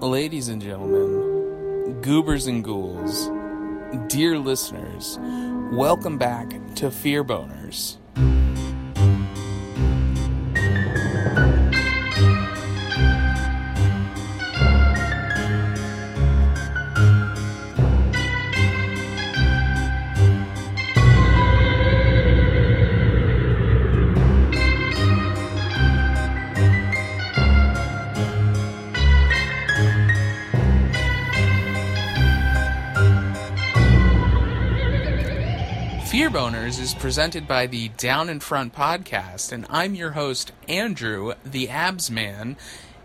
Ladies and gentlemen, goobers and ghouls, dear listeners, welcome back to Fear Boners. Presented by the Down in Front podcast, and I'm your host, Andrew, the Abs Man.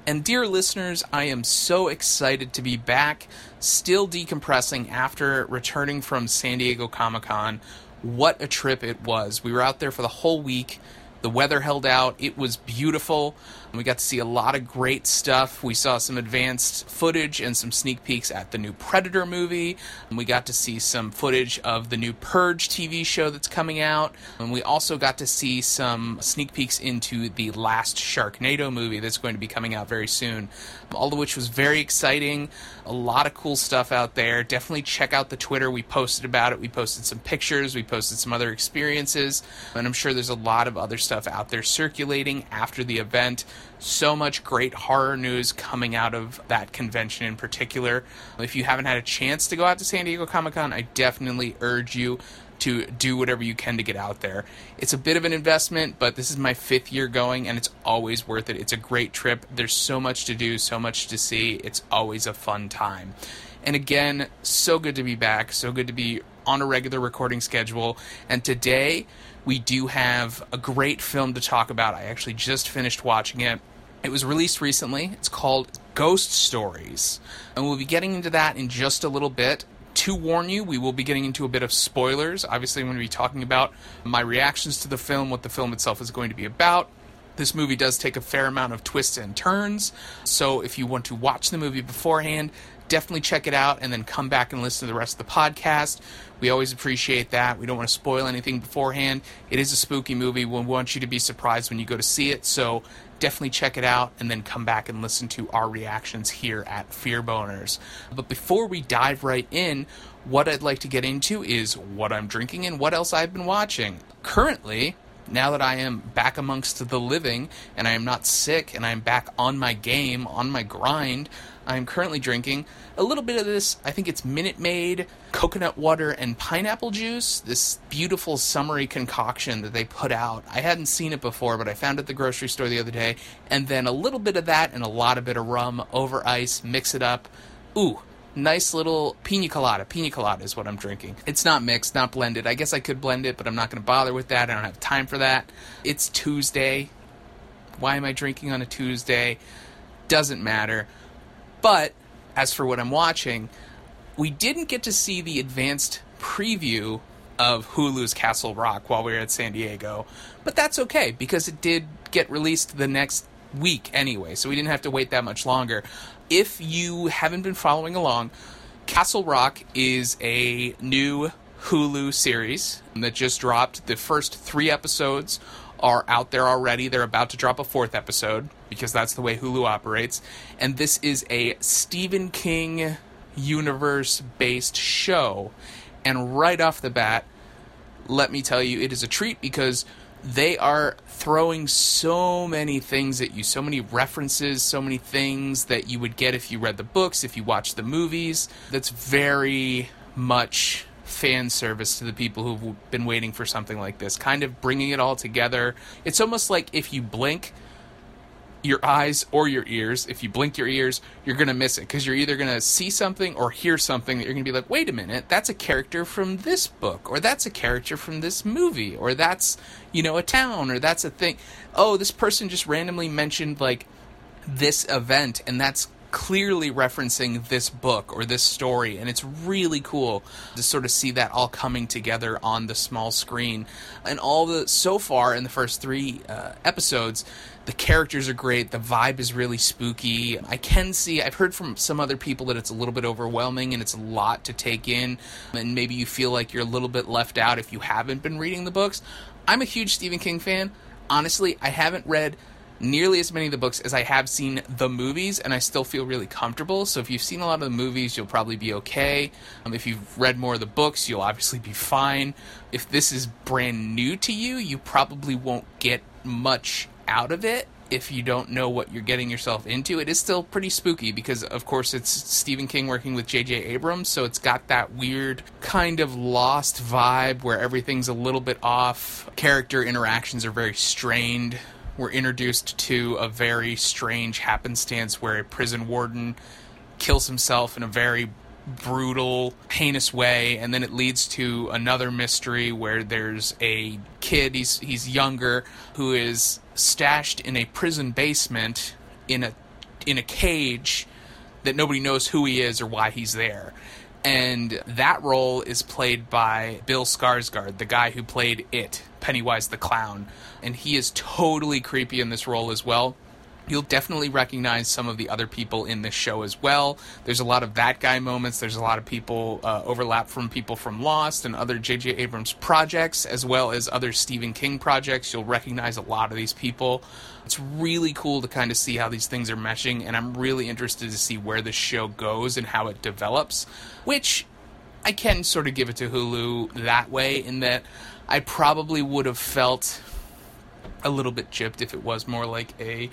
And dear listeners, I am so excited to be back, still decompressing after returning from San Diego Comic Con. What a trip it was! We were out there for the whole week. The weather held out. It was beautiful. We got to see a lot of great stuff. We saw some advanced footage and some sneak peeks at the new Predator movie. We got to see some footage of the new Purge TV show that's coming out. And we also got to see some sneak peeks into the last Sharknado movie that's going to be coming out very soon. All of which was very exciting. A lot of cool stuff out there. Definitely check out the Twitter. We posted about it. We posted some pictures. We posted some other experiences. And I'm sure there's a lot of other stuff out there circulating after the event so much great horror news coming out of that convention in particular. If you haven't had a chance to go out to San Diego Comic Con, I definitely urge you to do whatever you can to get out there. It's a bit of an investment, but this is my fifth year going, and it's always worth it. It's a great trip. There's so much to do, so much to see. It's always a fun time. And again, so good to be back. So good to be on a regular recording schedule. And today, we do have a great film to talk about. I actually just finished watching it. It was released recently. It's called Ghost Stories. And we'll be getting into that in just a little bit. To warn you, we will be getting into a bit of spoilers. Obviously, I'm going to be talking about my reactions to the film, what the film itself is going to be about. This movie does take a fair amount of twists and turns. So if you want to watch the movie beforehand, definitely check it out and then come back and listen to the rest of the podcast. We always appreciate that. We don't want to spoil anything beforehand. It is a spooky movie. We want you to be surprised when you go to see it. So definitely check it out and then come back and listen to our reactions here at Fear Boners. But before we dive right in, what I'd like to get into is what I'm drinking and what else I've been watching. Currently, now that I am back amongst the living and I am not sick and I'm back on my game, on my grind, I'm currently drinking a little bit of this. I think it's Minute Maid coconut water and pineapple juice. This beautiful summery concoction that they put out. I hadn't seen it before, but I found it at the grocery store the other day. And then a little bit of that and a lot of bit of rum over ice. Mix it up. Ooh, nice little pina colada. Pina colada is what I'm drinking. It's not mixed, not blended. I guess I could blend it, but I'm not going to bother with that. I don't have time for that. It's Tuesday. Why am I drinking on a Tuesday? Doesn't matter. But as for what I'm watching, we didn't get to see the advanced preview of Hulu's Castle Rock while we were at San Diego, but that's okay because it did get released the next week anyway, so we didn't have to wait that much longer. If you haven't been following along, Castle Rock is a new Hulu series that just dropped. The first three episodes are out there already. They're about to drop a fourth episode because that's the way Hulu operates. And this is a Stephen King universe based show. And right off the bat, let me tell you, it is a treat because they are throwing so many things at you, so many references, so many things that you would get if you read the books, if you watched the movies. That's very much fan service to the people who've been waiting for something like this, kind of bringing it all together. It's almost like if you blink, your eyes or your ears, if you blink your ears, you're going to miss it because you're either going to see something or hear something that you're going to be like, wait a minute, that's a character from this book, or that's a character from this movie, or that's, you know, a town, or that's a thing. Oh, this person just randomly mentioned, like, this event, and that's clearly referencing this book or this story and it's really cool to sort of see that all coming together on the small screen. And all the so far in the first three uh, episodes the characters are great the vibe is really spooky. I can see i've heard from some other people that it's a little bit overwhelming and it's a lot to take in and maybe you feel like you're a little bit left out if you haven't been reading the books. I'm a huge stephen king fan. Honestly i haven't read nearly as many of the books as I have seen the movies, and I still feel really comfortable. So if you've seen a lot of the movies, you'll probably be okay. Um, if you've read more of the books, you'll obviously be fine. If this is brand new to you, you probably won't get much out of it if you don't know what you're getting yourself into. It is still pretty spooky because, of course, it's Stephen King working with J.J. Abrams, so it's got that weird kind of lost vibe where everything's a little bit off. Character interactions are very strained. We're introduced to a very strange happenstance where a prison warden kills himself in a very brutal, heinous way, and then it leads to another mystery where there's a kid, he's he's younger, who is stashed in a prison basement in a in a cage that nobody knows who he is or why he's there. And that role is played by Bill Skarsgård, the guy who played it, Pennywise the Clown. And he is totally creepy in this role as well. You'll definitely recognize some of the other people in this show as well. There's a lot of that guy moments. There's a lot of people uh, overlap from people from Lost and other J.J. Abrams projects, as well as other Stephen King projects. You'll recognize a lot of these people. It's really cool to kind of see how these things are meshing, and I'm really interested to see where the show goes and how it develops. Which I can sort of give it to Hulu that way, in that I probably would have felt a little bit chipped if it was more like a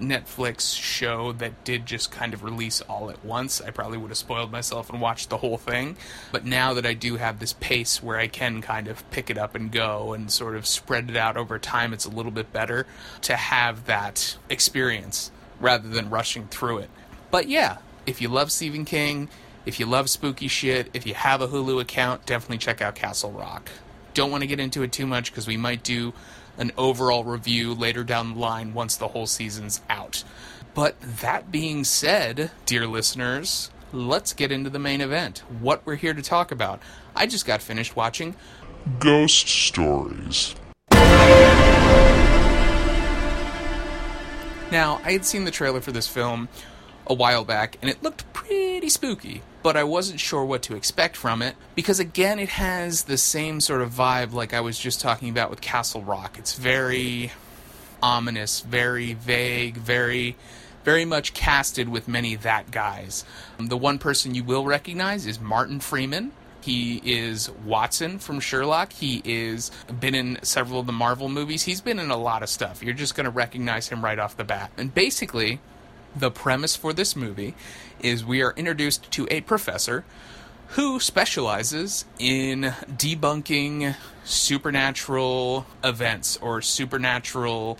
Netflix show that did just kind of release all at once, I probably would have spoiled myself and watched the whole thing. But now that I do have this pace where I can kind of pick it up and go and sort of spread it out over time, it's a little bit better to have that experience rather than rushing through it. But yeah, if you love Stephen King, if you love spooky shit, if you have a Hulu account, definitely check out Castle Rock. Don't want to get into it too much because we might do an overall review later down the line once the whole season's out. But that being said, dear listeners, let's get into the main event. What we're here to talk about. I just got finished watching Ghost Stories. Now, I had seen the trailer for this film a while back, and it looked pretty spooky, but I wasn't sure what to expect from it because, again, it has the same sort of vibe like I was just talking about with Castle Rock. It's very ominous, very vague, very. Very much casted with many that guys. Um, the one person you will recognize is Martin Freeman, he is Watson from Sherlock. He is been in several of the Marvel movies. He's been in a lot of stuff. You're just going to recognize him right off the bat. And basically, the premise for this movie is we are introduced to a professor who specializes in debunking supernatural events or supernatural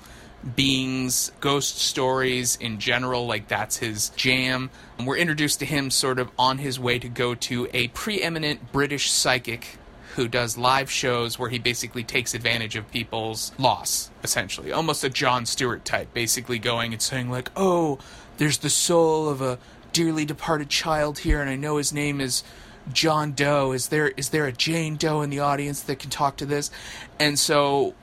beings, ghost stories in general, like that's his jam. And we're introduced to him sort of on his way to go to a preeminent British psychic who does live shows where he basically takes advantage of people's loss, essentially. Almost a John Stewart type, basically going and saying, like, oh, there's the soul of a dearly departed child here, and I know his name is John Doe. Is there is there a Jane Doe in the audience that can talk to this? And so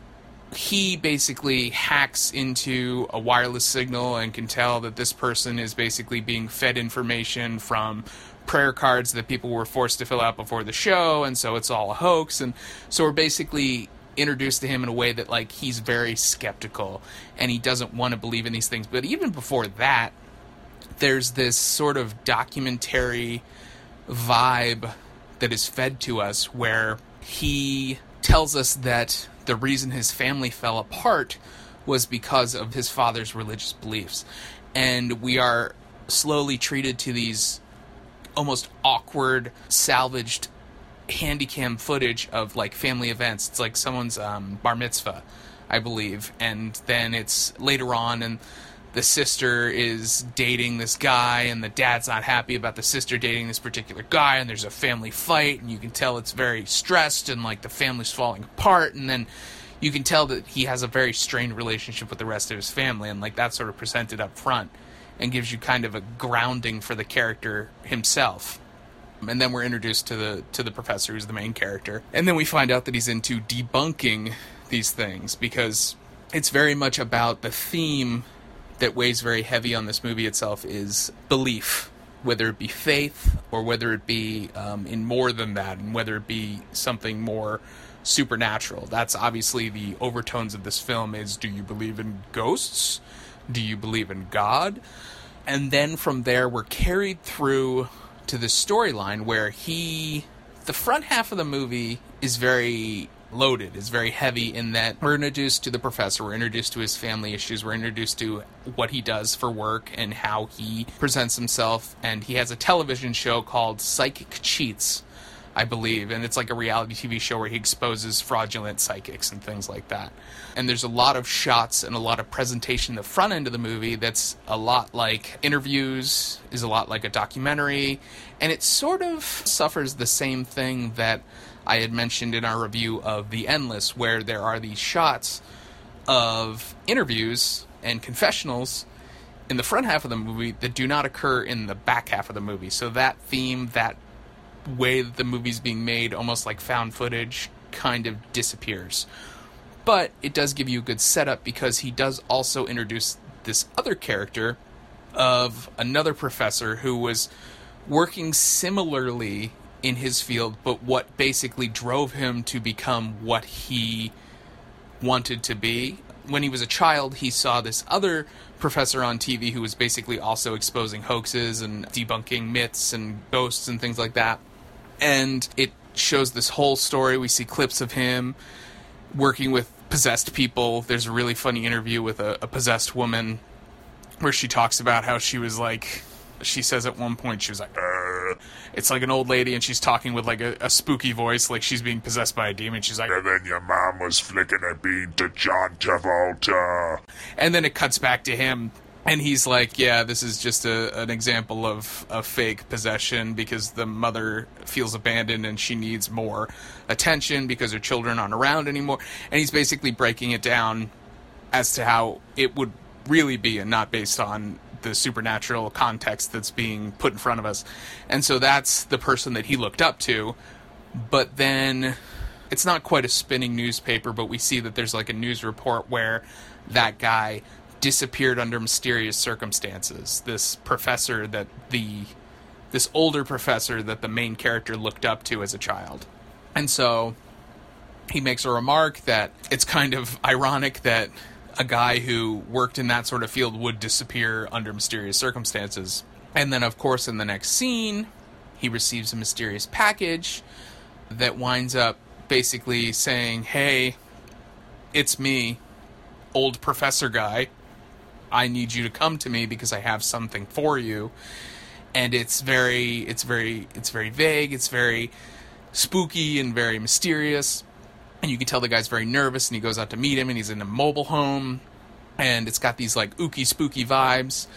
he basically hacks into a wireless signal and can tell that this person is basically being fed information from prayer cards that people were forced to fill out before the show and so it's all a hoax and so we're basically introduced to him in a way that like he's very skeptical and he doesn't want to believe in these things but even before that there's this sort of documentary vibe that is fed to us where he tells us that the reason his family fell apart was because of his father's religious beliefs. And we are slowly treated to these almost awkward, salvaged handycam footage of like family events. It's like someone's um, bar mitzvah, I believe. And then it's later on, and the sister is dating this guy and the dad's not happy about the sister dating this particular guy and there's a family fight and you can tell it's very stressed and like the family's falling apart and then you can tell that he has a very strained relationship with the rest of his family and like that's sort of presented up front and gives you kind of a grounding for the character himself. And then we're introduced to the to the professor who's the main character. And then we find out that he's into debunking these things because it's very much about the theme that weighs very heavy on this movie itself is belief, whether it be faith or whether it be um, in more than that, and whether it be something more supernatural. That's obviously the overtones of this film is do you believe in ghosts? Do you believe in God? And then from there, we're carried through to the storyline where he. The front half of the movie is very loaded, is very heavy in that we're introduced to the professor, we're introduced to his family issues, we're introduced to what he does for work and how he presents himself. And he has a television show called Psychic Cheats, I believe, and it's like a reality TV show where he exposes fraudulent psychics and things like that. And there's a lot of shots and a lot of presentation in the front end of the movie that's a lot like interviews, is a lot like a documentary, and it sort of suffers the same thing that I had mentioned in our review of The Endless, where there are these shots of interviews and confessionals in the front half of the movie that do not occur in the back half of the movie. So that theme, that way that the movie's being made, almost like found footage, kind of disappears. But it does give you a good setup because he does also introduce this other character of another professor who was working similarly in his field, but what basically drove him to become what he wanted to be. When he was a child, he saw this other professor on TV who was basically also exposing hoaxes and debunking myths and ghosts and things like that and it shows this whole story. We see clips of him working with possessed people. There's a really funny interview with a, a possessed woman where she talks about how she was like, she says at one point she was like, it's like an old lady and she's talking with like a, a spooky voice, like she's being possessed by a demon. She's like, And then your mom was flicking a bean to John Travolta. and then it cuts back to him and he's like yeah this is just a, an example of a fake possession because the mother feels abandoned and she needs more attention because her children aren't around anymore and he's basically breaking it down as to how it would really be and not based on the supernatural context that's being put in front of us and so that's the person that he looked up to but then it's not quite a spinning newspaper, but we see that there's like a news report where that guy disappeared under mysterious circumstances. This professor that the this older professor that the main character looked up to as a child. And so he makes a remark that it's kind of ironic that a guy who worked in that sort of field would disappear under mysterious circumstances. And then, of course, in the next scene, he receives a mysterious package that winds up basically saying, Hey, it's me, old professor guy. I need you to come to me because I have something for you. And it's very it's very it's very vague, it's very spooky and very mysterious. And you can tell the guy's very nervous and he goes out to meet him and he's in a mobile home and it's got these like ooky spooky vibes.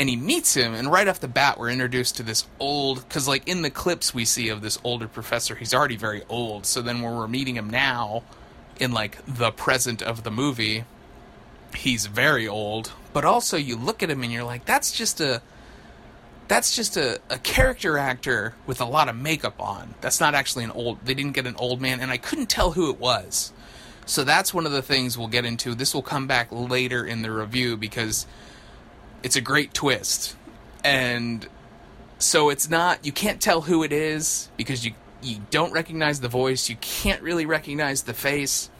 And he meets him and right off the bat we're introduced to this old because like in the clips we see of this older professor he's already very old so then when we're meeting him now in like the present of the movie he's very old. But also you look at him and you're like that's just a that's just a, a character actor with a lot of makeup on. That's not actually an old they didn't get an old man and i couldn't tell who it was. So that's one of the things we'll get into. This will come back later in the review because it's a great twist. And so it's not you can't tell who it is because you you don't recognize the voice. You can't really recognize the face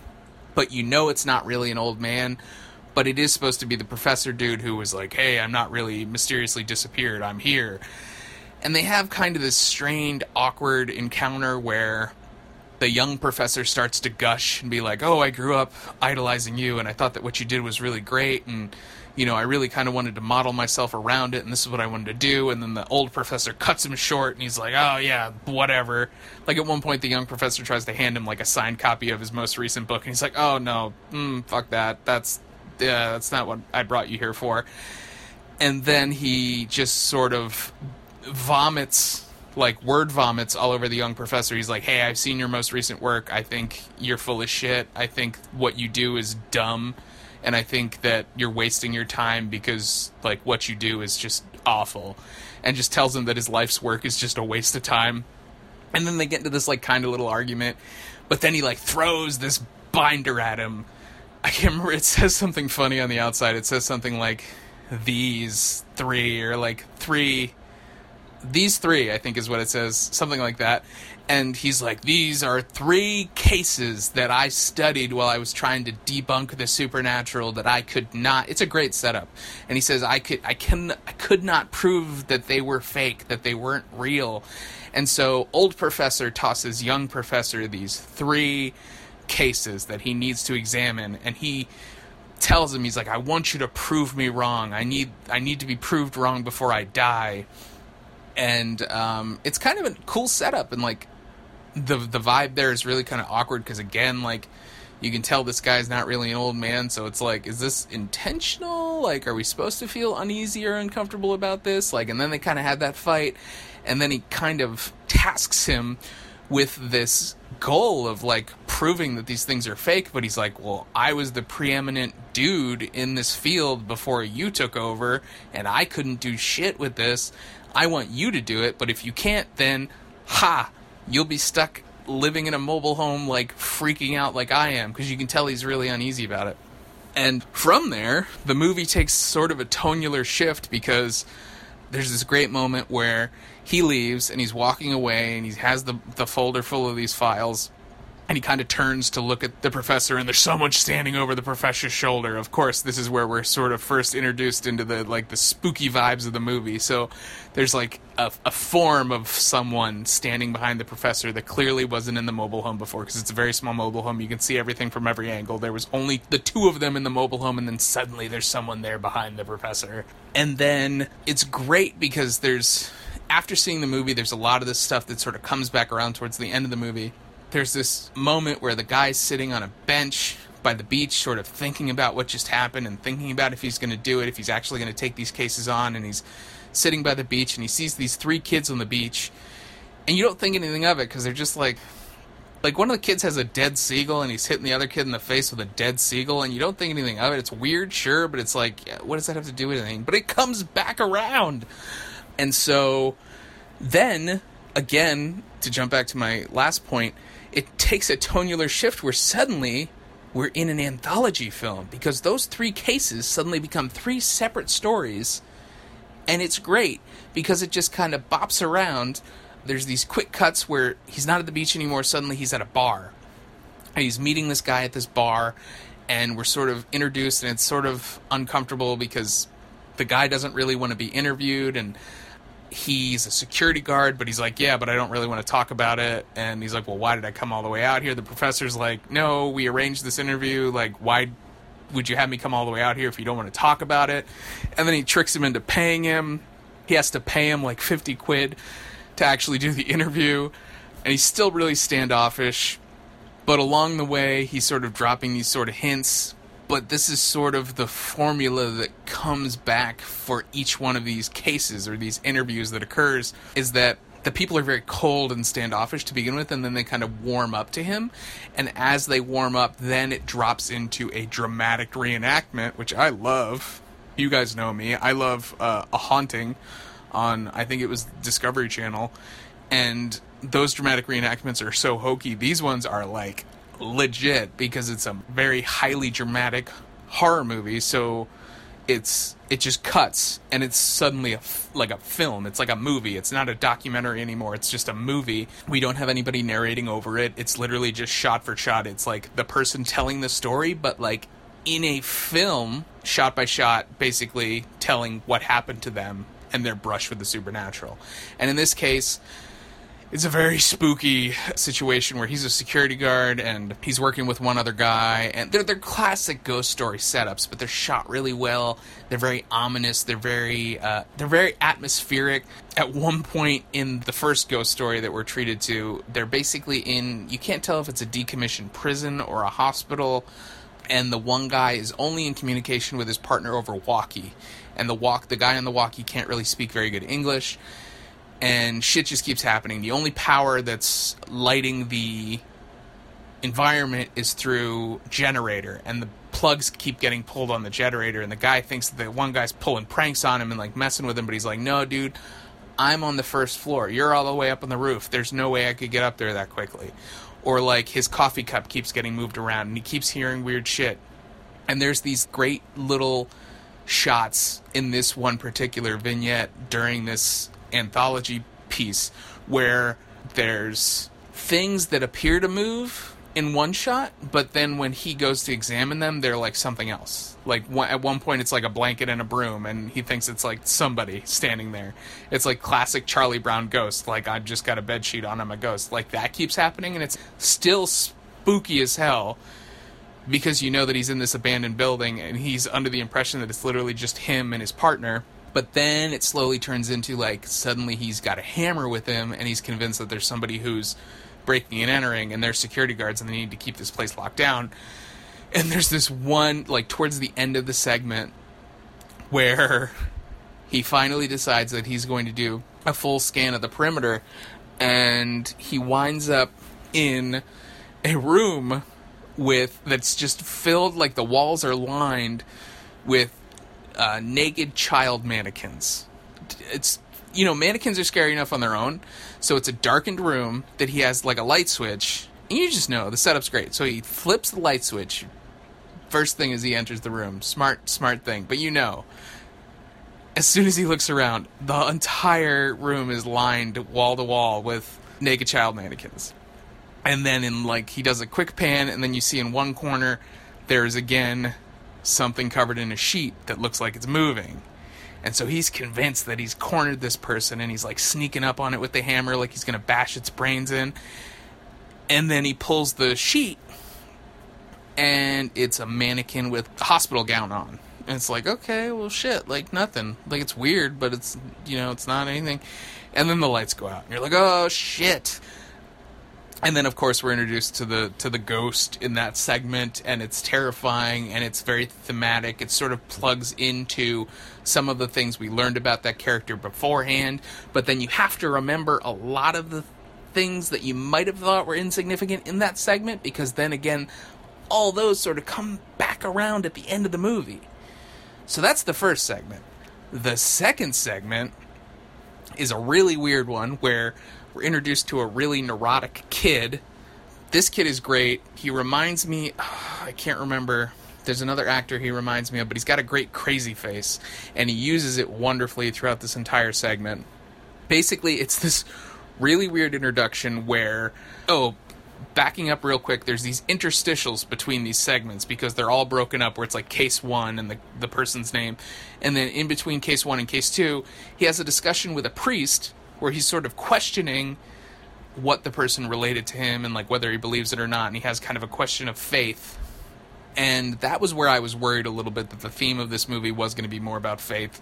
but you know it's not really an old man but it is supposed to be the professor dude who was like hey i'm not really mysteriously disappeared i'm here and they have kind of this strained awkward encounter where the young professor starts to gush and be like, "Oh, I grew up idolizing you, and I thought that what you did was really great, and you know, I really kind of wanted to model myself around it, and this is what I wanted to do." And then the old professor cuts him short, and he's like, "Oh yeah, whatever." Like at one point, the young professor tries to hand him like a signed copy of his most recent book, and he's like, "Oh no, mm, fuck that. That's yeah, that's not what I brought you here for." And then he just sort of vomits like word vomits all over the young professor. He's like, "Hey, I've seen your most recent work. I think you're full of shit. I think what you do is dumb, and I think that you're wasting your time because like what you do is just awful." And just tells him that his life's work is just a waste of time. And then they get into this like kind of little argument, but then he like throws this binder at him. I can't remember. It says something funny on the outside. It says something like these three or like three these three, I think is what it says, something like that. And he's like, these are three cases that I studied while I was trying to debunk the supernatural that I could not. It's a great setup. And he says, I could, I can, I could not prove that they were fake, that they weren't real. And so, old professor tosses young professor these three cases that he needs to examine, and he tells him, he's like, I want you to prove me wrong. I need, I need to be proved wrong before I die. And um, it's kind of a cool setup and like the the vibe there is really kind of awkward because again like you can tell this guy's not really an old man so it's like is this intentional? Like are we supposed to feel uneasy or uncomfortable about this? Like and then they kind of had that fight and then he kind of tasks him with this goal of like proving that these things are fake but he's like well i was the preeminent dude in this field before you took over and i couldn't do shit with this I want you to do it, but if you can't, then ha, you'll be stuck living in a mobile home, like freaking out like I am, because you can tell he's really uneasy about it. And from there, the movie takes sort of a tonular shift because there's this great moment where he leaves and he's walking away and he has the, the folder full of these files and he kind of turns to look at the professor and there's someone standing over the professor's shoulder. Of course this is where we're sort of first introduced into the like the spooky vibes of the movie. So there's like a, a form of someone standing behind the professor that clearly wasn't in the mobile home before because it's a very small mobile home. You can see everything from every angle. There was only the two of them in the mobile home and then suddenly there's someone there behind the professor. And then it's great because there's after seeing the movie there's a lot of this stuff that sort of comes back around towards the end of the movie there's this moment where the guy's sitting on a bench by the beach, sort of thinking about what just happened and thinking about if he's going to do it, if he's actually going to take these cases on. And he's sitting by the beach and he sees these three kids on the beach. And you don't think anything of it because they're just like, like one of the kids has a dead seagull and he's hitting the other kid in the face with a dead seagull and you don't think anything of it. It's weird, sure, but it's like, what does that have to do with anything? But it comes back around. And so then, again, to jump back to my last point, it takes a tonular shift where suddenly we're in an anthology film because those three cases suddenly become three separate stories. And it's great because it just kind of bops around. There's these quick cuts where he's not at the beach anymore. Suddenly he's at a bar. And he's meeting this guy at this bar and we're sort of introduced and it's sort of uncomfortable because the guy doesn't really want to be interviewed and he's a security guard, but he's like, yeah, but I don't really want to talk about it. And he's like, well, why did I come all the way out here? The professor's like, no, we arranged this interview. Like, why would you have me come all the way out here if you don't want to talk about it? And then he tricks him into paying him. He has to pay him like 50 quid to actually do the interview. And he's still really standoffish. But along the way, he's sort of dropping these sort of hints but this is sort of the formula that comes back for each one of these cases or these interviews that occurs is that the people are very cold and standoffish to begin with and then they kind of warm up to him. And as they warm up then it drops into a dramatic reenactment which i love. You guys know me. I love uh, a haunting on i think it was discovery channel. And those dramatic reenactments are so hokey. These ones are like legit because it's a very highly dramatic horror movie. So it's it just cuts and it's suddenly a like a film. It's like a movie. It's not a documentary anymore. It's just a movie. We don't have anybody narrating over it. It's literally just shot for shot. It's like the person telling the story, but like in a film, shot by shot, basically telling what happened to them and their brush with the supernatural. And in this case, it's a very spooky situation where he's a security guard and he's working with one other guy and they're they're classic ghost story setups but they're shot really well. They're very ominous. They're very uh, they're very atmospheric. At one point in the first ghost story that we're treated to they're basically in you can't tell if it's a decommissioned prison or a hospital and the one guy is only in communication with his partner over walkie. And the walk the guy on the walkie can't really speak very good english and shit just keeps happening. The only power that's lighting the environment is through generator, and the plugs keep getting pulled on the generator. And the guy thinks that the one guy's pulling pranks on him and like messing with him, but he's like, "No, dude, I'm on the first floor. You're all the way up on the roof. There's no way I could get up there that quickly." Or like his coffee cup keeps getting moved around, and he keeps hearing weird shit. And there's these great little shots in this one particular vignette during this anthology piece where there's things that appear to move in one shot, but then when he goes to examine them, they're like something else. Like one, at one point, it's like a blanket and a broom, and he thinks it's like somebody standing there. It's like classic Charlie Brown ghost. Like I just got a bed sheet on, I'm a ghost. Like that keeps happening, and it's still spooky as hell because you know that he's in this abandoned building, and he's under the impression that it's literally just him and his partner. But then it slowly turns into like suddenly he's got a hammer with him, and he's convinced that there's somebody who's breaking and entering, and they're security guards, and they need to keep this place locked down. And there's this one, like towards the end of the segment, where he finally decides that he's going to do a full scan of the perimeter, and he winds up in a room with that's just filled like the walls are lined with uh, naked child mannequins. It's you know mannequins are scary enough on their own, so it's a darkened room that he has like a light switch. And you just know the setup's great. So he flips the light switch. First thing as he enters the room, smart, smart thing. But you know, as soon as he looks around, the entire room is lined wall to wall with naked child mannequins. And then in like he does a quick pan, and then you see in one corner there's again something covered in a sheet that looks like it's moving. And so he's convinced that he's cornered this person and he's like sneaking up on it with the hammer like he's going to bash its brains in. And then he pulls the sheet and it's a mannequin with a hospital gown on. And it's like, okay, well shit, like nothing. Like it's weird, but it's you know, it's not anything. And then the lights go out. And you're like, "Oh shit." And then of course we're introduced to the to the ghost in that segment and it's terrifying and it's very thematic. It sort of plugs into some of the things we learned about that character beforehand but then you have to remember a lot of the things that you might have thought were insignificant in that segment because then again all those sort of come back around at the end of the movie. So that's the first segment. The second segment is a really weird one where we're introduced to a really neurotic kid. This kid is great. He reminds me, oh, I can't remember. There's another actor he reminds me of, but he's got a great crazy face, and he uses it wonderfully throughout this entire segment. Basically, it's this really weird introduction where, oh, backing up real quick, there's these interstitials between these segments because they're all broken up where it's like case one and the, the person's name. And then in between case one and case two, he has a discussion with a priest where he's sort of questioning what the person related to him and like whether he believes it or not and he has kind of a question of faith. And that was where I was worried a little bit that the theme of this movie was going to be more about faith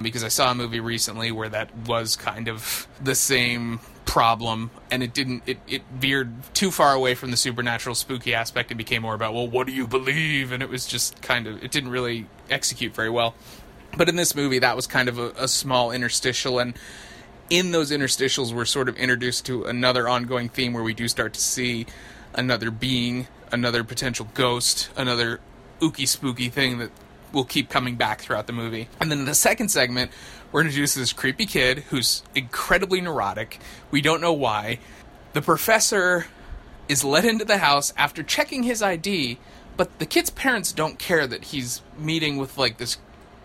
because I saw a movie recently where that was kind of the same problem and it didn't it, it veered too far away from the supernatural spooky aspect and became more about well what do you believe? And it was just kind of it didn't really execute very well. But in this movie that was kind of a, a small interstitial and in those interstitials, we're sort of introduced to another ongoing theme where we do start to see another being, another potential ghost, another ooky spooky thing that will keep coming back throughout the movie. And then in the second segment, we're introduced to this creepy kid who's incredibly neurotic. We don't know why. The professor is let into the house after checking his ID, but the kid's parents don't care that he's meeting with like this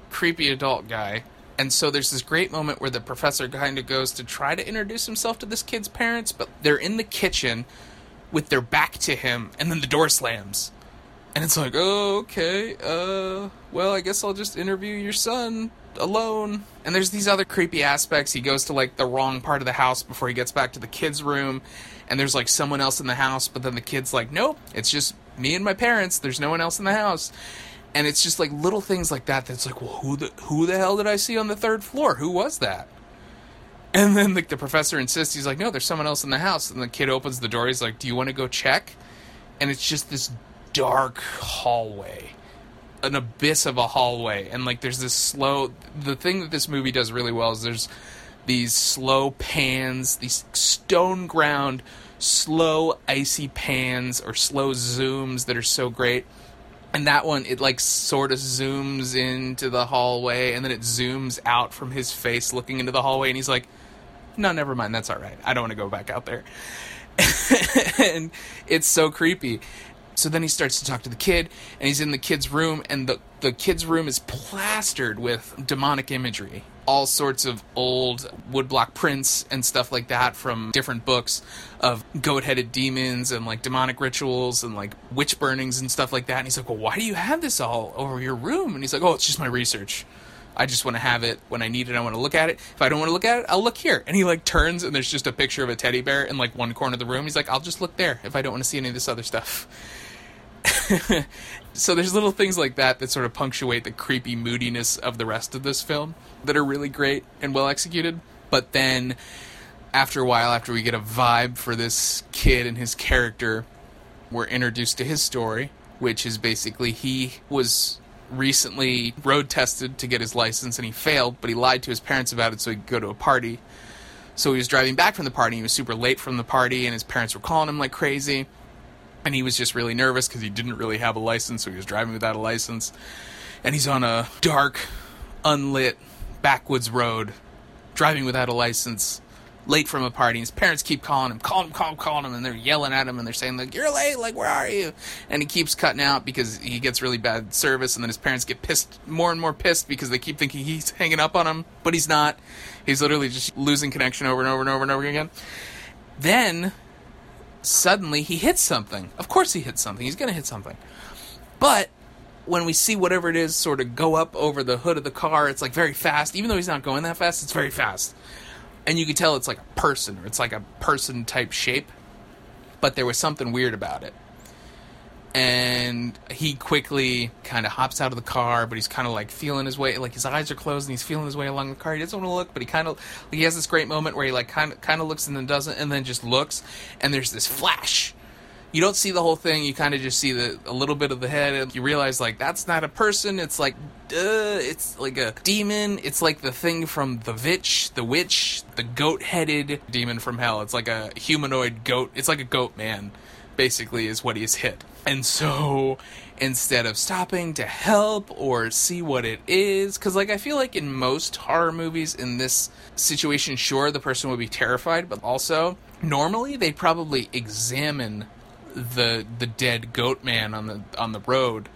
creepy adult guy and so there's this great moment where the professor kind of goes to try to introduce himself to this kid's parents, but they're in the kitchen with their back to him, and then the door slams. And it's like, oh, okay, uh, well, I guess I'll just interview your son alone. And there's these other creepy aspects. He goes to like the wrong part of the house before he gets back to the kid's room, and there's like someone else in the house, but then the kid's like, nope, it's just me and my parents. There's no one else in the house and it's just like little things like that that's like well who the who the hell did i see on the third floor? Who was that? And then like the professor insists he's like no there's someone else in the house. And the kid opens the door he's like do you want to go check? And it's just this dark hallway an abyss of a hallway. And like there's this slow the thing that this movie does really well is there's these slow pans these stone ground slow icy pans or slow zooms that are so great and that one it like sort of zooms into the hallway and then it zooms out from his face looking into the hallway and he's like no never mind. That's all right. I don't want to go back out there. And it's so creepy So then he starts to talk to the kid, and he's in the kid's room, and the, the kid's room is plastered with demonic imagery. All sorts of old woodblock prints and stuff like that from different books of goat headed demons and like demonic rituals and like witch burnings and stuff like that. And he's like, Well, why do you have this all over your room? And he's like, Oh, it's just my research. I just want to have it when I need it. I want to look at it. If I don't want to look at it, I'll look here. And he like turns and there's just a picture of a teddy bear in like one corner of the room. He's like, I'll just look there if I don't want to see any of this other stuff. so there's little things like that that sort of punctuate the creepy moodiness of the rest of this film that are really great and well executed. But then after a while, after we get a vibe for this kid and his character, we're introduced to his story, which is basically he was recently road tested to get his license and he failed, but he lied to his parents about it so he could go to a party. So he was driving back from the party. He was super late from the party, and his parents were calling him like crazy. And he was just really nervous because he didn't really have a license, so he was driving without a license. And he's on a dark, unlit, backwoods road, driving without a license late from a party. His parents keep calling him, calling him, calling him, calling him, and they're yelling at him and they're saying like, "You're late! Like, where are you?" And he keeps cutting out because he gets really bad service, and then his parents get pissed, more and more pissed because they keep thinking he's hanging up on them, but he's not. He's literally just losing connection over and over and over and over again. Then suddenly he hits something. Of course he hits something. He's gonna hit something, but when we see whatever it is sort of go up over the hood of the car, it's like very fast. Even though he's not going that fast, it's very fast and you can tell it's like a person or it's like a person type shape but there was something weird about it and he quickly kind of hops out of the car but he's kind of like feeling his way like his eyes are closed and he's feeling his way along the car he doesn't want to look but he kind of he has this great moment where he like kind of kind of looks and then doesn't and then just looks and there's this flash you don't see the whole thing. You kind of just see the a little bit of the head, and you realize like that's not a person. It's like, uh, it's like a demon. It's like the thing from the Witch, the witch, the goat-headed demon from hell. It's like a humanoid goat. It's like a goat man, basically, is what he's hit. And so instead of stopping to help or see what it is because like i feel like in most horror movies in this situation sure the person would be terrified but also normally they'd probably examine the the dead goat man on the on the road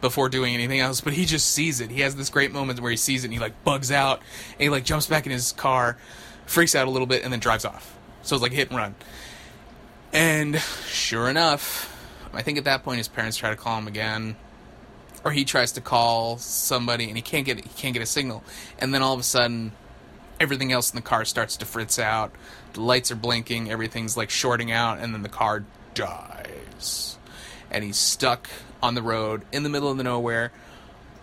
before doing anything else but he just sees it. He has this great moment where he sees it and he like bugs out and he like jumps back in his car freaks out a little bit and then drives off. So it's like hit and run. And sure enough i think at that point his parents try to call him again or he tries to call somebody and he can't get he can't get a signal and then all of a sudden everything else in the car starts to fritz out the lights are blinking everything's like shorting out and then the car dies. And he's stuck on the road in the middle of the nowhere,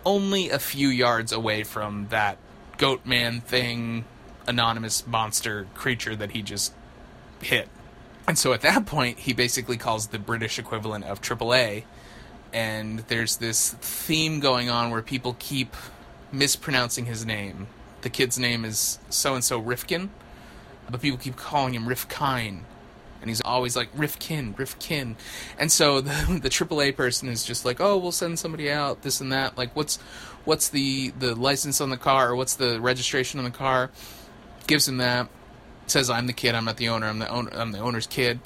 only a few yards away from that goat man thing, anonymous monster creature that he just hit. And so at that point, he basically calls the British equivalent of AAA. And there's this theme going on where people keep mispronouncing his name. The kid's name is so and so Rifkin, but people keep calling him Rifkine and he's always like Rifkin, Rifkin, and so the the AAA person is just like, oh, we'll send somebody out, this and that. Like, what's what's the the license on the car or what's the registration on the car? Gives him that. Says I'm the kid. I'm not the owner. I'm the owner. I'm the owner's kid.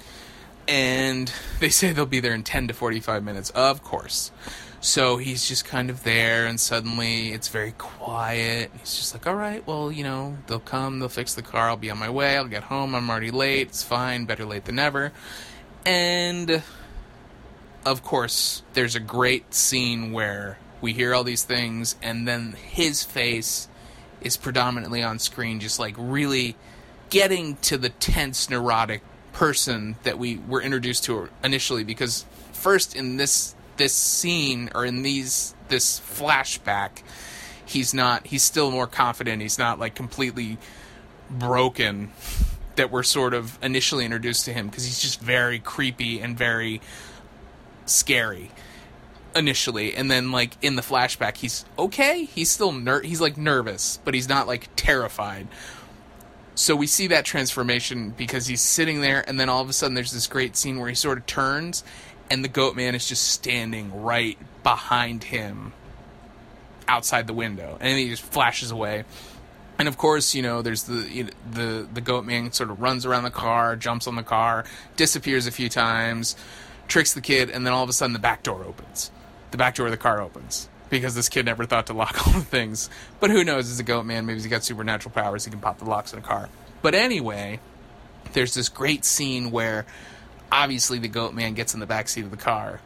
And they say they'll be there in 10 to 45 minutes. Of course. So he's just kind of there, and suddenly it's very quiet. He's just like, all right, well, you know, they'll come, they'll fix the car, I'll be on my way, I'll get home, I'm already late, it's fine, better late than never. And of course, there's a great scene where we hear all these things, and then his face is predominantly on screen, just like really getting to the tense, neurotic person that we were introduced to initially. Because first, in this this scene or in these this flashback, he's not. He's still more confident. He's not like completely broken that we're sort of initially introduced to him because he's just very creepy and very scary initially and then like in the flashback he's okay he's still ner- he's like nervous but he's not like terrified so we see that transformation because he's sitting there and then all of a sudden there's this great scene where he sort of turns and the goat man is just standing right behind him outside the window and he just flashes away and of course you know there's the you know, the the goat man sort of runs around the car jumps on the car disappears a few times tricks the kid, and then all of a sudden the back door opens. The back door of the car opens because this kid never thought to lock all the things. But who knows? He's a goat man. Maybe he's got supernatural powers. He can pop the locks in a car. But anyway, there's this great scene where obviously the goat man gets in the back seat of the car,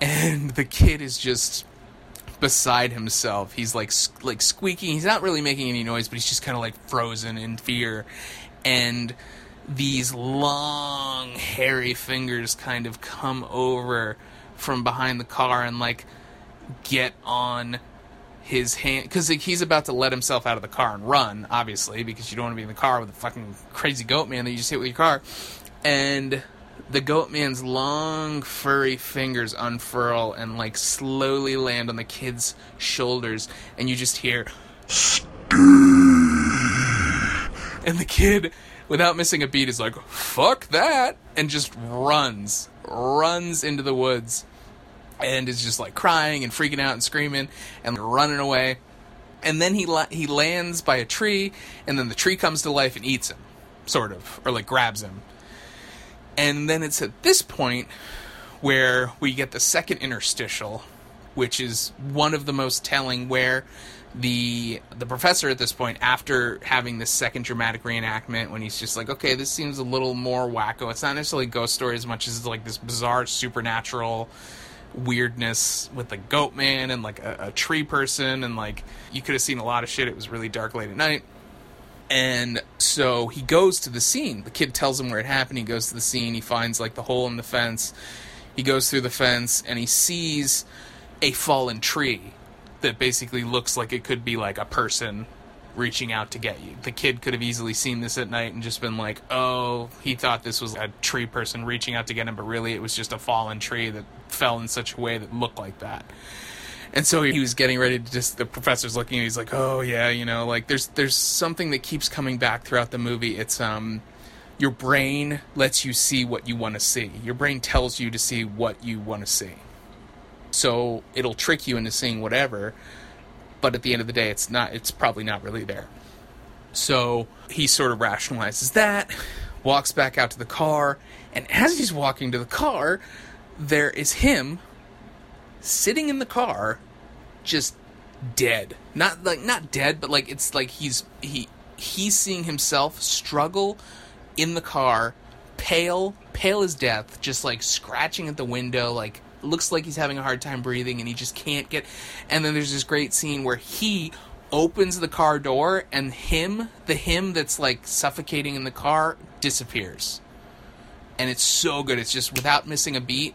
and the kid is just beside himself. He's like like squeaking. He's not really making any noise, but he's just kind of like frozen in fear. And these long hairy fingers kind of come over from behind the car and like get on his hand because he's about to let himself out of the car and run obviously because you don't want to be in the car with a fucking crazy goat man that you just hit with your car. And the goat man's long furry fingers unfurl and like slowly land on the kid's shoulders and you just hear and the kid without missing a beat is like fuck that and just runs runs into the woods and is just like crying and freaking out and screaming and running away. And then he la- he lands by a tree and then the tree comes to life and eats him sort of or like grabs him. And then it's at this point where we get the second interstitial, which is one of the most telling where the the professor at this point after having this second dramatic reenactment when he's just like okay this seems a little more wacko. It's not necessarily a ghost story as much as it's like this bizarre supernatural weirdness with the goat man and like a, a tree person and like you could have seen a lot of shit it was really dark late at night and so he goes to the scene. The kid tells him where it happened. He goes to the scene. He finds like the hole in the fence. He goes through the fence and he sees a fallen tree that basically looks like it could be like a person reaching out to get you. The kid could have easily seen this at night and just been like, "Oh, he thought this was a tree person reaching out to get him, but really it was just a fallen tree that fell in such a way that looked like that." And so he was getting ready to just the professor's looking and he's like, "Oh yeah, you know, like there's there's something that keeps coming back throughout the movie. It's um your brain lets you see what you want to see. Your brain tells you to see what you want to see. So it'll trick you into seeing whatever, but at the end of the day it's not it's probably not really there. So he sort of rationalizes that, walks back out to the car, and as he's walking to the car, there is him sitting in the car, just dead. Not like not dead, but like it's like he's he he's seeing himself struggle in the car, pale, pale as death, just like scratching at the window, like looks like he's having a hard time breathing and he just can't get and then there's this great scene where he opens the car door and him the him that's like suffocating in the car disappears and it's so good it's just without missing a beat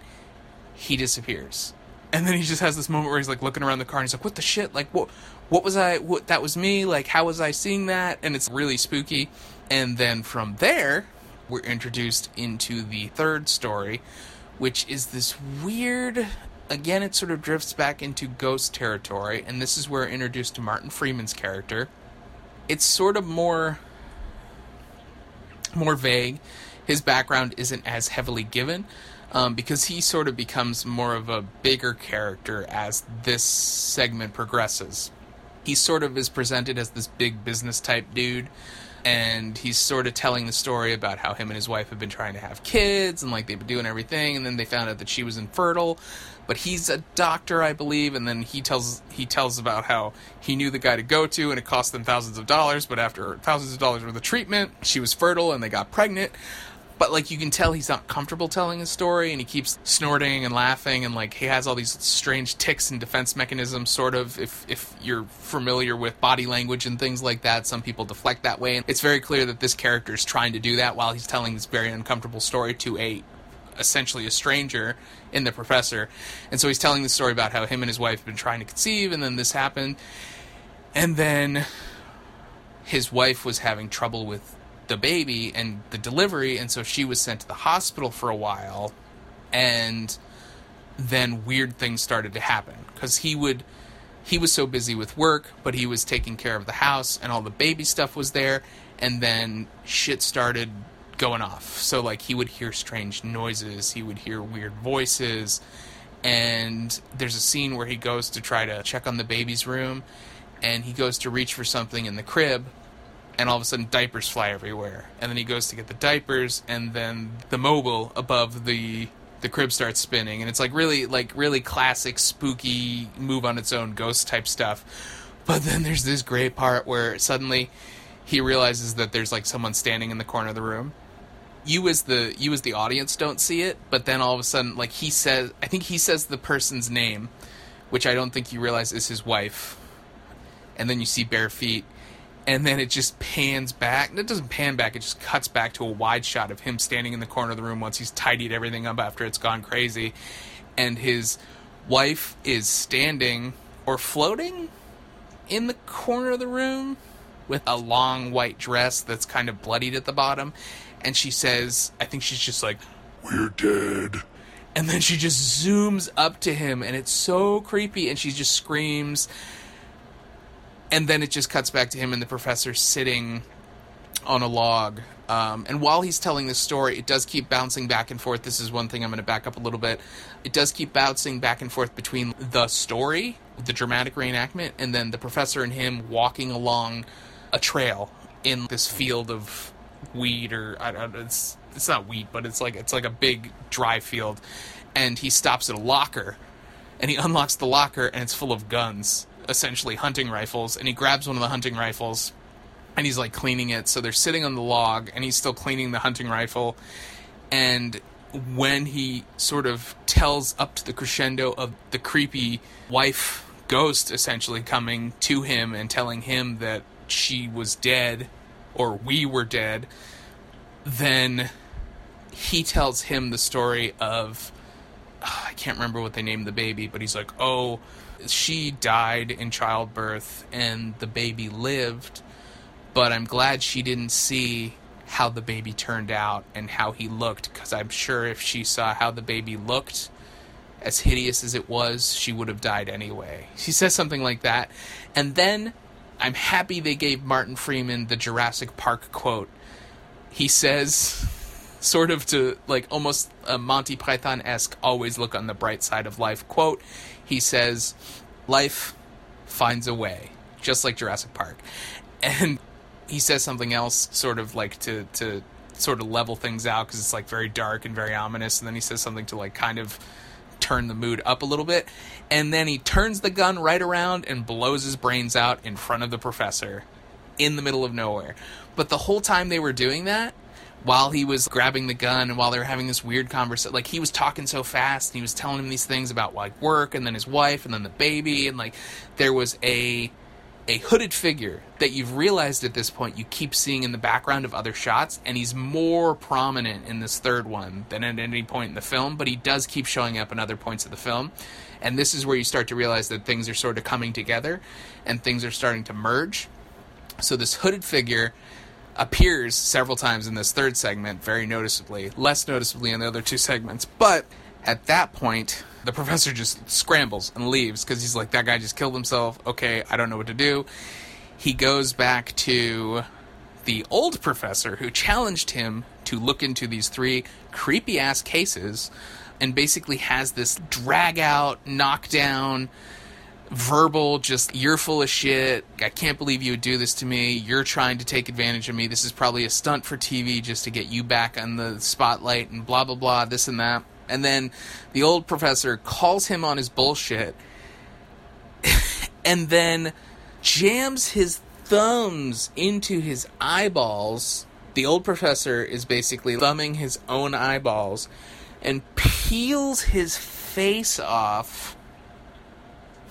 he disappears and then he just has this moment where he's like looking around the car and he's like, "What the shit? Like what? What was I? What that was me? Like how was I seeing that?" And it's really spooky. And then from there, we're introduced into the third story, which is this weird. Again, it sort of drifts back into ghost territory, and this is where we're introduced to Martin Freeman's character. It's sort of more more vague. His background isn't as heavily given, um, because he sort of becomes more of a bigger character as this segment progresses. He sort of is presented as this big business type dude, and he's sort of telling the story about how him and his wife have been trying to have kids and like they've been doing everything, and then they found out that she was infertile. But he's a doctor, I believe, and then he tells he tells about how he knew the guy to go to, and it cost them thousands of dollars. But after thousands of dollars worth of treatment, she was fertile, and they got pregnant but like you can tell he's not comfortable telling his story and he keeps snorting and laughing and like he has all these strange ticks and defense mechanisms sort of if if you're familiar with body language and things like that. Some people deflect that way and it's very clear that this character is trying to do that while he's telling this very uncomfortable story to a essentially a stranger in the professor. And so he's telling the story about how him and his wife have been trying to conceive and then this happened. And then his wife was having trouble with the baby and the delivery, and so she was sent to the hospital for a while, and then weird things started to happen because he would he was so busy with work, but he was taking care of the house and all the baby stuff was there, and then shit started going off. So like he would hear strange noises, he would hear weird voices, and there's a scene where he goes to try to check on the baby's room and he goes to reach for something in the crib and all of a sudden diapers fly everywhere. And then he goes to get the diapers, and then the mobile above the the crib starts spinning. And it's like really like really classic spooky move on its own ghost type stuff. But then there's this great part where suddenly he realizes that there's like someone standing in the corner of the room. You as the you as the audience don't see it but then all of a sudden like he says i think he says the person's name which i don't think you realize is his wife. And then you see bare feet and then it just pans back. It doesn't pan back, it just cuts back to a wide shot of him standing in the corner of the room once he's tidied everything up after it's gone crazy. And his wife is standing or floating in the corner of the room with a long white dress that's kind of bloodied at the bottom. And she says, I think she's just like, We're dead. and then she just zooms up to him and it's so creepy and she just screams and then it just cuts back to him and the professor sitting on a log. Um, and while he's telling this story it does keep bouncing back and forth. This is one thing i'm going to back up a little bit. It does keep bouncing back and forth between the story the dramatic reenactment and then the professor and him walking along a trail in this field of weed or I don't it's it's not wheat but it's like it's like a big dry field. And he stops at a locker and he unlocks the locker and it's full of guns essentially hunting rifles and he grabs one of the hunting rifles and he's like cleaning it. So they're sitting on the log and he's still cleaning the hunting rifle. And when he sort of tells up to the crescendo of the creepy wife ghost essentially coming to him and telling him that she was dead or we were dead then he tells him the story of I can't remember what they named the baby, but he's like, "Oh, she died in childbirth and the baby lived, but I'm glad she didn't see how the baby turned out and how he looked because I'm sure if she saw how the baby looked, as hideous as it was, she would have died anyway." She says something like that, and then I'm happy they gave Martin Freeman the Jurassic Park quote. He says sort of to like almost a Monty Python esque always look on the bright side of life quote. He says, Life finds a way, just like Jurassic Park. And he says something else, sort of like to, to sort of level things out because it's like very dark and very ominous. And then he says something to like kind of turn the mood up a little bit. And then he turns the gun right around and blows his brains out in front of the professor in the middle of nowhere. But the whole time they were doing that, while he was grabbing the gun and while they were having this weird conversation like he was talking so fast and he was telling him these things about like work and then his wife and then the baby and like there was a a hooded figure that you've realized at this point you keep seeing in the background of other shots and he's more prominent in this third one than at any point in the film but he does keep showing up in other points of the film and this is where you start to realize that things are sort of coming together and things are starting to merge so this hooded figure appears several times in this third segment, very noticeably, less noticeably in the other two segments. But at that point, the professor just scrambles and leaves because he's like, that guy just killed himself. Okay, I don't know what to do. He goes back to the old professor who challenged him to look into these three creepy ass cases and basically has this drag out, knockdown, verbal, just you're full of shit. I can't believe you would do this to me. You're trying to take advantage of me. This is probably a stunt for TV just to get you back on the spotlight and blah blah blah, this and that. And then the old professor calls him on his bullshit and then jams his thumbs into his eyeballs. The old professor is basically thumbing his own eyeballs and peels his face off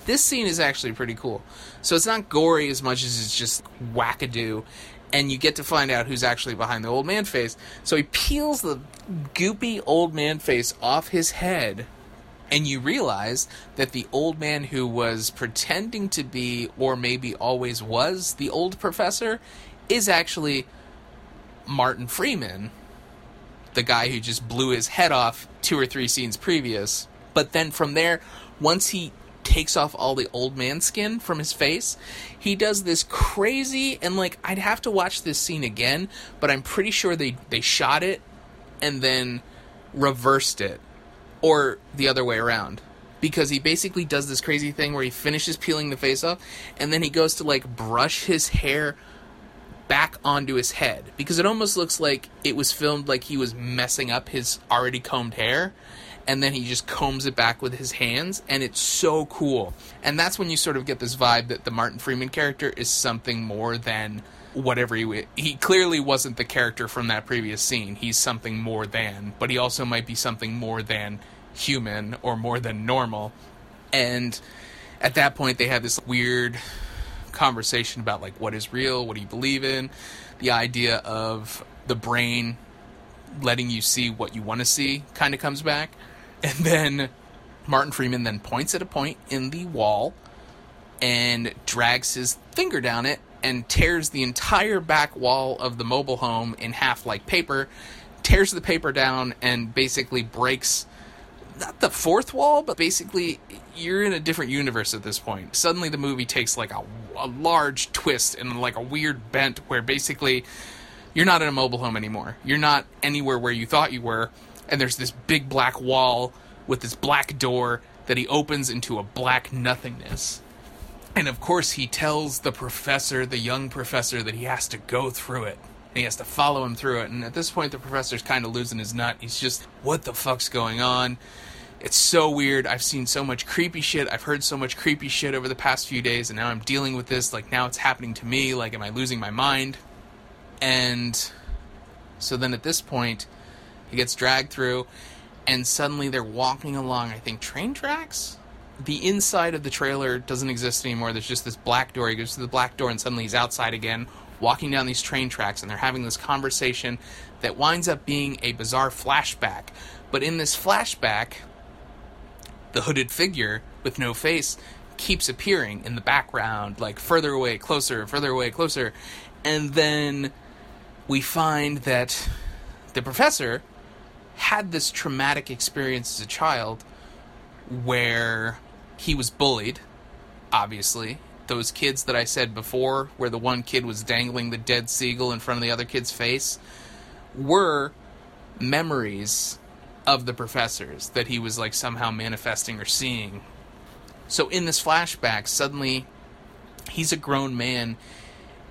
this scene is actually pretty cool. So it's not gory as much as it's just wackadoo, and you get to find out who's actually behind the old man face. So he peels the goopy old man face off his head, and you realize that the old man who was pretending to be, or maybe always was, the old professor, is actually Martin Freeman, the guy who just blew his head off two or three scenes previous. But then from there, once he takes off all the old man skin from his face. He does this crazy and like I'd have to watch this scene again, but I'm pretty sure they they shot it and then reversed it or the other way around. Because he basically does this crazy thing where he finishes peeling the face off and then he goes to like brush his hair back onto his head. Because it almost looks like it was filmed like he was messing up his already combed hair and then he just combs it back with his hands and it's so cool. And that's when you sort of get this vibe that the martin freeman character is something more than whatever he he clearly wasn't the character from that previous scene. He's something more than but he also might be something more than human or more than normal. And at that point they have this weird conversation about like what is real? What do you believe in? The idea of the brain letting you see what you want to see kind of comes back and then Martin Freeman then points at a point in the wall and drags his finger down it and tears the entire back wall of the mobile home in half like paper, tears the paper down, and basically breaks not the fourth wall, but basically you're in a different universe at this point. Suddenly the movie takes like a, a large twist and like a weird bent where basically you're not in a mobile home anymore. You're not anywhere where you thought you were and there's this big black wall with this black door that he opens into a black nothingness. And of course, he tells the professor, the young professor, that he has to go through it. And he has to follow him through it. And at this point, the professor's kind of losing his nut. He's just, what the fuck's going on? It's so weird. I've seen so much creepy shit. I've heard so much creepy shit over the past few days. And now I'm dealing with this. Like, now it's happening to me. Like, am I losing my mind? And so then at this point, he gets dragged through, and suddenly they're walking along, I think, train tracks? The inside of the trailer doesn't exist anymore. There's just this black door. He goes to the black door, and suddenly he's outside again, walking down these train tracks, and they're having this conversation that winds up being a bizarre flashback. But in this flashback, the hooded figure with no face keeps appearing in the background, like further away, closer, further away, closer. And then we find that the professor had this traumatic experience as a child where he was bullied, obviously. Those kids that I said before, where the one kid was dangling the dead seagull in front of the other kid's face, were memories of the professors that he was like somehow manifesting or seeing. So in this flashback, suddenly he's a grown man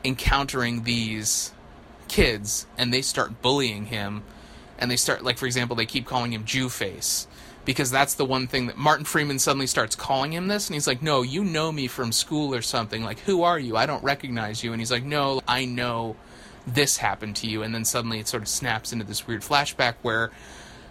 encountering these kids and they start bullying him and they start like for example they keep calling him Jew face because that's the one thing that Martin Freeman suddenly starts calling him this and he's like no you know me from school or something. Like who are you? I don't recognize you. And he's like no I know this happened to you. And then suddenly it sort of snaps into this weird flashback where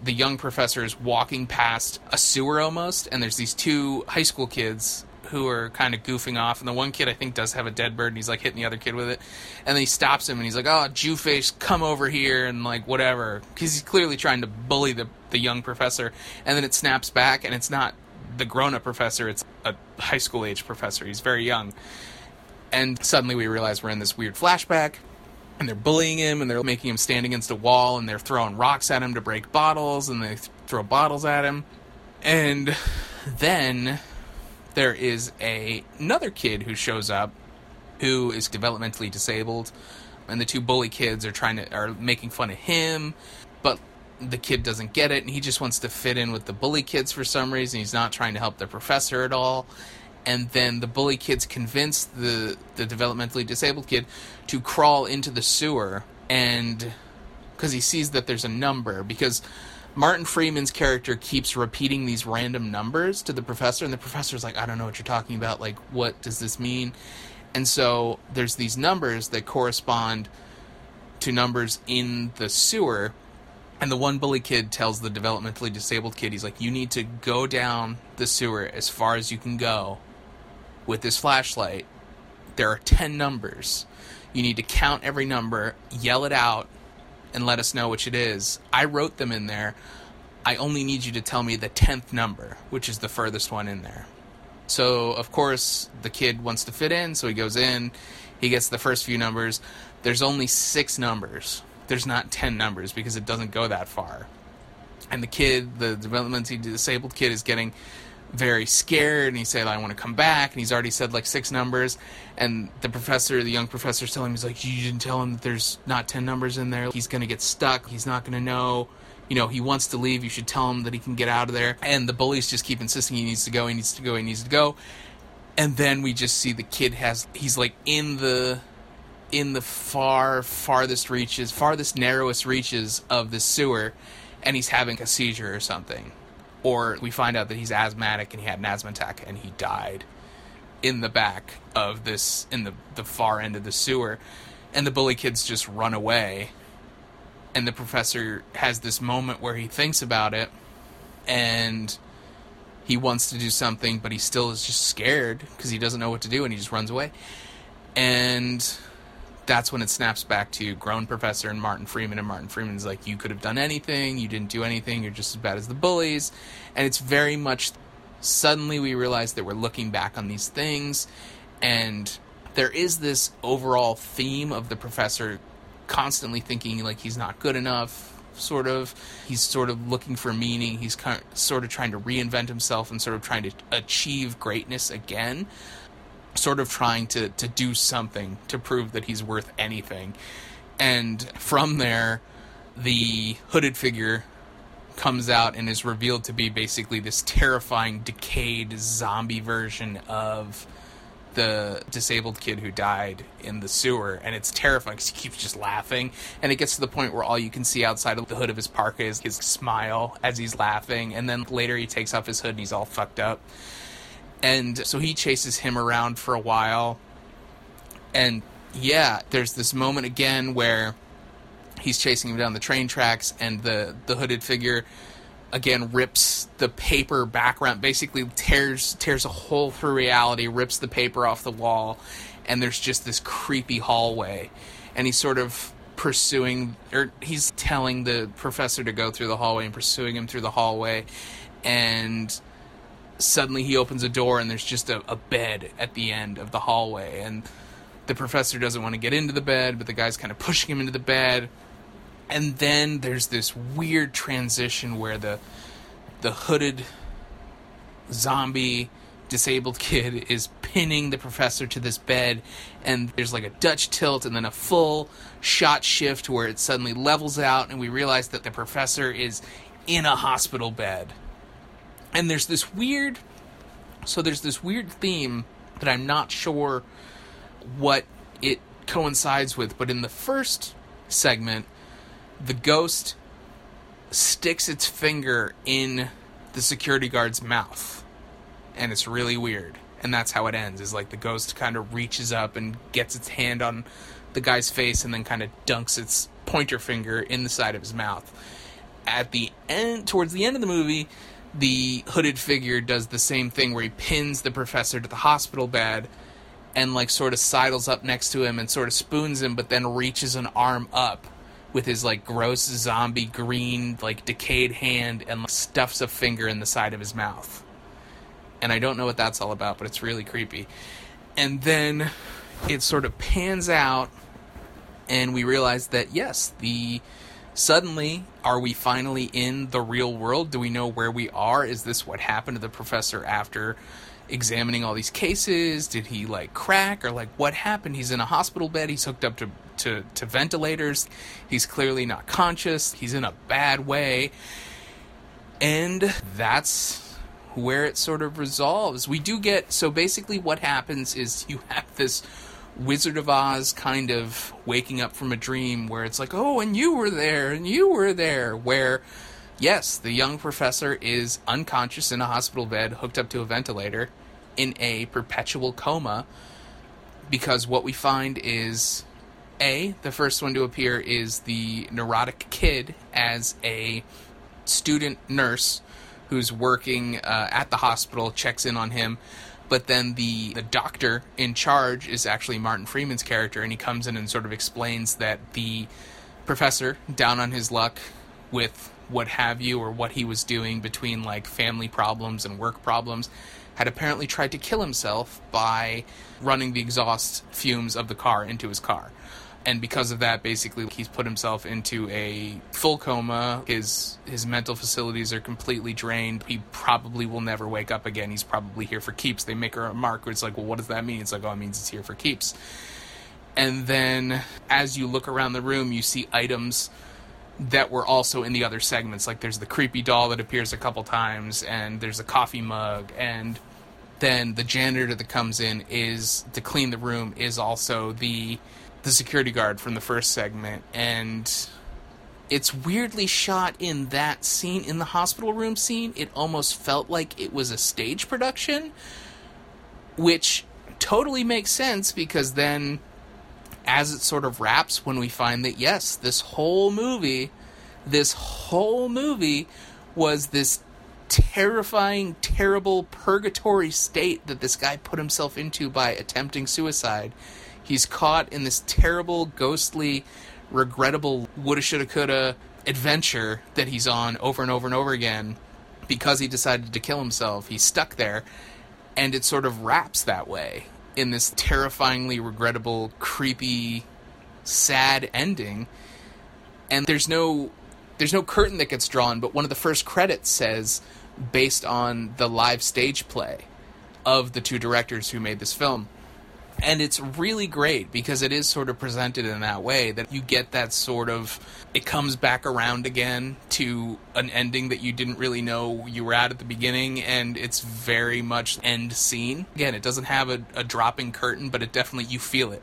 the young professor is walking past a sewer almost and there's these two high school kids who are kind of goofing off, and the one kid I think does have a dead bird, and he's like hitting the other kid with it, and then he stops him, and he's like, "Oh, Jew face, come over here," and like whatever, because he's clearly trying to bully the the young professor, and then it snaps back, and it's not the grown up professor, it's a high school age professor. He's very young, and suddenly we realize we're in this weird flashback. And they're bullying him, and they're making him stand against a wall, and they're throwing rocks at him to break bottles, and they th- throw bottles at him. And then there is a another kid who shows up who is developmentally disabled and the two bully kids are trying to are making fun of him but the kid doesn't get it and he just wants to fit in with the bully kids for some reason. He's not trying to help the professor at all. And then the bully kids convince the the developmentally disabled kid to crawl into the sewer and because he sees that there's a number because Martin Freeman's character keeps repeating these random numbers to the professor, and the professor's like, I don't know what you're talking about. Like, what does this mean? And so there's these numbers that correspond to numbers in the sewer. And the one bully kid tells the developmentally disabled kid, he's like, You need to go down the sewer as far as you can go with this flashlight. There are 10 numbers. You need to count every number, yell it out, and let us know which it is. I wrote them in there. I only need you to tell me the 10th number, which is the furthest one in there. So, of course, the kid wants to fit in, so he goes in. He gets the first few numbers. There's only six numbers. There's not 10 numbers because it doesn't go that far. And the kid, the developmentally disabled kid, is getting very scared and he said i want to come back and he's already said like six numbers. And the professor the young professor's telling him he's like you didn't tell him that there's not 10 numbers in there. He's going to get stuck. He's not going to know. You know he wants to leave. You should tell him that he can get out of there. And the bullies just keep insisting he needs to go he needs to go he needs to go. And then we just see the kid has he's like in the in the far farthest reaches farthest narrowest reaches of the sewer and he's having a seizure or something or we find out that he's asthmatic and he had an asthma attack and he died in the back of this in the the far end of the sewer. And the bully kids just run away. And the professor has this moment where he thinks about it and he wants to do something but he still is just scared because he doesn't know what to do and he just runs away. And that's when it snaps back to grown professor and martin freeman and martin freeman's like you could have done anything. You didn't do anything. You're just as bad as the bullies. And it's very much suddenly we realize that we're looking back on these things and there is this overall theme of the professor constantly thinking like he's not good enough sort of. He's sort of looking for meaning. He's kind of, sort of trying to reinvent himself and sort of trying to achieve greatness again sort of trying to to do something to prove that he's worth anything. And from there the hooded figure comes out and is revealed to be basically this terrifying decayed zombie version of the disabled kid who died in the sewer. And it's terrifying because he keeps just laughing. And it gets to the point where all you can see outside of the hood of his parka is his smile as he's laughing. And then later he takes off his hood and he's all fucked up and so he chases him around for a while. And yeah there's this moment again where he's chasing him down the train tracks and the the hooded figure again rips the paper background basically tears tears a hole through reality rips the paper off the wall and there's just this creepy hallway. And he's sort of pursuing or he's telling the professor to go through the hallway and pursuing him through the hallway. And suddenly he opens a door and there's just a, a bed at the end of the hallway. And the professor doesn't want to get into the bed but the guy's kind of pushing him into the bed. And then there's this weird transition where the the hooded zombie disabled kid is pinning the professor to this bed. And there's like a dutch tilt and then a full shot shift where it suddenly levels out. And we realize that the professor is in a hospital bed and there's this weird so there's this weird theme that i'm not sure what it coincides with but in the first segment the ghost sticks its finger in the security guard's mouth. And it's really weird. And that's how it ends is like the ghost kind of reaches up and gets its hand on the guy's face and then kind of dunks its pointer finger in the side of his mouth. At the end towards the end of the movie the hooded figure does the same thing where he pins the professor to the hospital bed and like sort of sidles up next to him and sort of spoons him but then reaches an arm up with his like gross zombie green like decayed hand and like, stuffs a finger in the side of his mouth. And i don't know what that's all about but it's really creepy. And then it sort of pans out and we realize that yes the suddenly are we finally in the real world? Do we know where we are? Is this what happened to the professor after examining all these cases? Did he like crack? Or like what happened? He's in a hospital bed. He's hooked up to to, to ventilators. He's clearly not conscious. He's in a bad way. And that's where it sort of resolves. We do get so basically what happens is you have this Wizard of Oz kind of waking up from a dream where it's like, oh, and you were there, and you were there, where, yes, the young professor is unconscious in a hospital bed, hooked up to a ventilator, in a perpetual coma, because what we find is A, the first one to appear is the neurotic kid as a student nurse who's working uh, at the hospital, checks in on him but then the the doctor in charge is actually Martin Freeman's character, and he comes in and sort of explains that the professor, down on his luck with what have you, or what he was doing between like family problems and work problems, had apparently tried to kill himself by running the exhaust fumes of the car into his car and because of that basically he's put himself into a full coma. His his mental facilities are completely drained. He probably will never wake up again. He's probably here for keeps. They make her a remark where it's like well what does that mean? It's like oh it means it's here for keeps. And then as you look around the room you see items that were also in the other segments. Like there's the creepy doll that appears a couple times and there's a coffee mug and then the janitor that comes in is to clean the room is also the the security guard from the first segment and it's weirdly shot in that scene in the hospital room scene. It almost felt like it was a stage production which totally makes sense because then as it sort of wraps when we find that yes this whole movie this whole movie was this terrifying terrible purgatory state that this guy put himself into by attempting suicide he's caught in this terrible ghostly regrettable woulda, shoulda, coulda adventure that he's on over and over and over again because he decided to kill himself. He's stuck there, and it sort of wraps that way in this terrifyingly regrettable, creepy, sad ending. And there's no there's no curtain that gets drawn, but one of the first credits says based on the live stage play of the two directors who made this film and it's really great because it is sort of presented in that way that you get that sort of it comes back around again to an ending that you didn't really know you were at at the beginning and it's very much end scene. Again it doesn't have a, a dropping curtain but it definitely you feel it.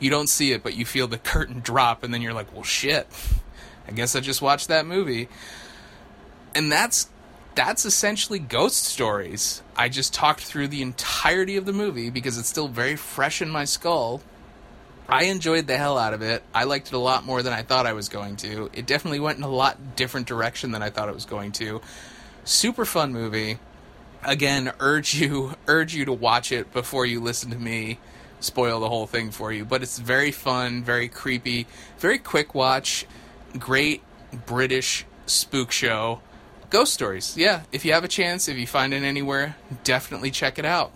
You don't see it but you feel the curtain drop and then you're like well shit. I guess i just watched that movie. And that's that's essentially ghost stories. I just talked through the entirety of the movie because it's still very fresh in my skull. I enjoyed the hell out of it. I liked it a lot more than I thought I was going to. It definitely went in a lot different direction than I thought it was going to. Super fun movie. Again, urge you urge you to watch it before you listen to me spoil the whole thing for you, but it's very fun, very creepy, very quick watch. Great British spook show Ghost Stories. Yeah, if you have a chance, if you find it anywhere, definitely check it out.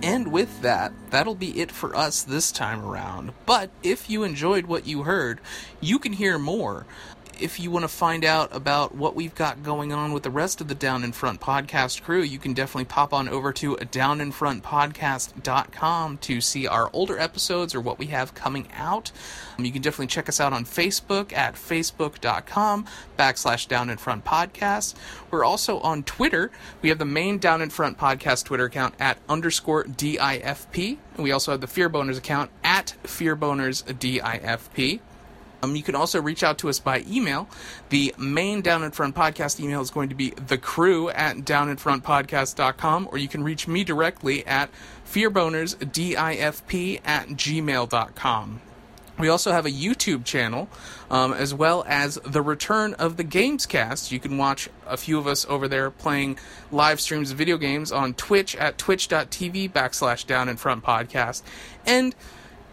And with that, that'll be it for us this time around. But if you enjoyed what you heard, you can hear more if you want to find out about what we've got going on with the rest of the Down in Front podcast crew, you can definitely pop on over to downinfrontpodcast.com to see our older episodes or what we have coming out. Um, you can definitely check us out on Facebook at facebook.com backslash Down in Front Podcast. We're also on Twitter. We have the main Down in Front Podcast Twitter account at underscore DIFP. And we also have the Fear Boners account at Fearboners DIFP. Um, you can also reach out to us by email. The main Down in Front podcast email is going to be the crew at downinfrontpodcast.com, or you can reach me directly at fearbonersdifp at gmail.com. We also have a YouTube channel, um, as well as the return of the Gamescast. You can watch a few of us over there playing live streams of video games on Twitch at twitch.tv backslash down in front podcast. And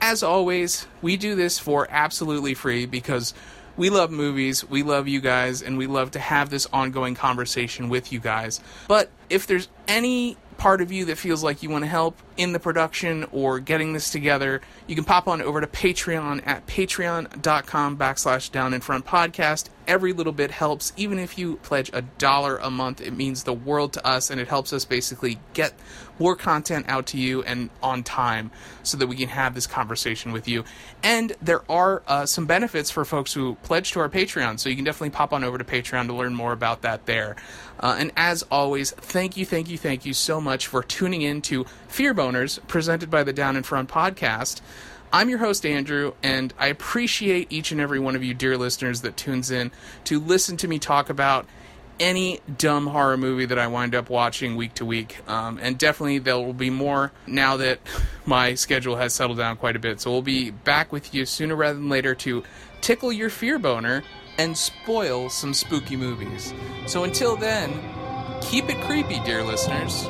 as always, we do this for absolutely free because we love movies, we love you guys, and we love to have this ongoing conversation with you guys. But if there's any part of you that feels like you want to help in the production or getting this together, you can pop on over to Patreon at patreon.com backslash down in front podcast. Every little bit helps. Even if you pledge a dollar a month, it means the world to us and it helps us basically get more content out to you and on time so that we can have this conversation with you. And there are uh, some benefits for folks who pledge to our Patreon, so you can definitely pop on over to Patreon to learn more about that there. Uh, and as always, thank you, thank you, thank you so much for tuning in to Fear Boners, presented by the Down in Front podcast. I'm your host, Andrew, and I appreciate each and every one of you, dear listeners, that tunes in to listen to me talk about any dumb horror movie that I wind up watching week to week. Um, and definitely there will be more now that my schedule has settled down quite a bit. So we'll be back with you sooner rather than later to tickle your fear boner and spoil some spooky movies. So until then, keep it creepy, dear listeners.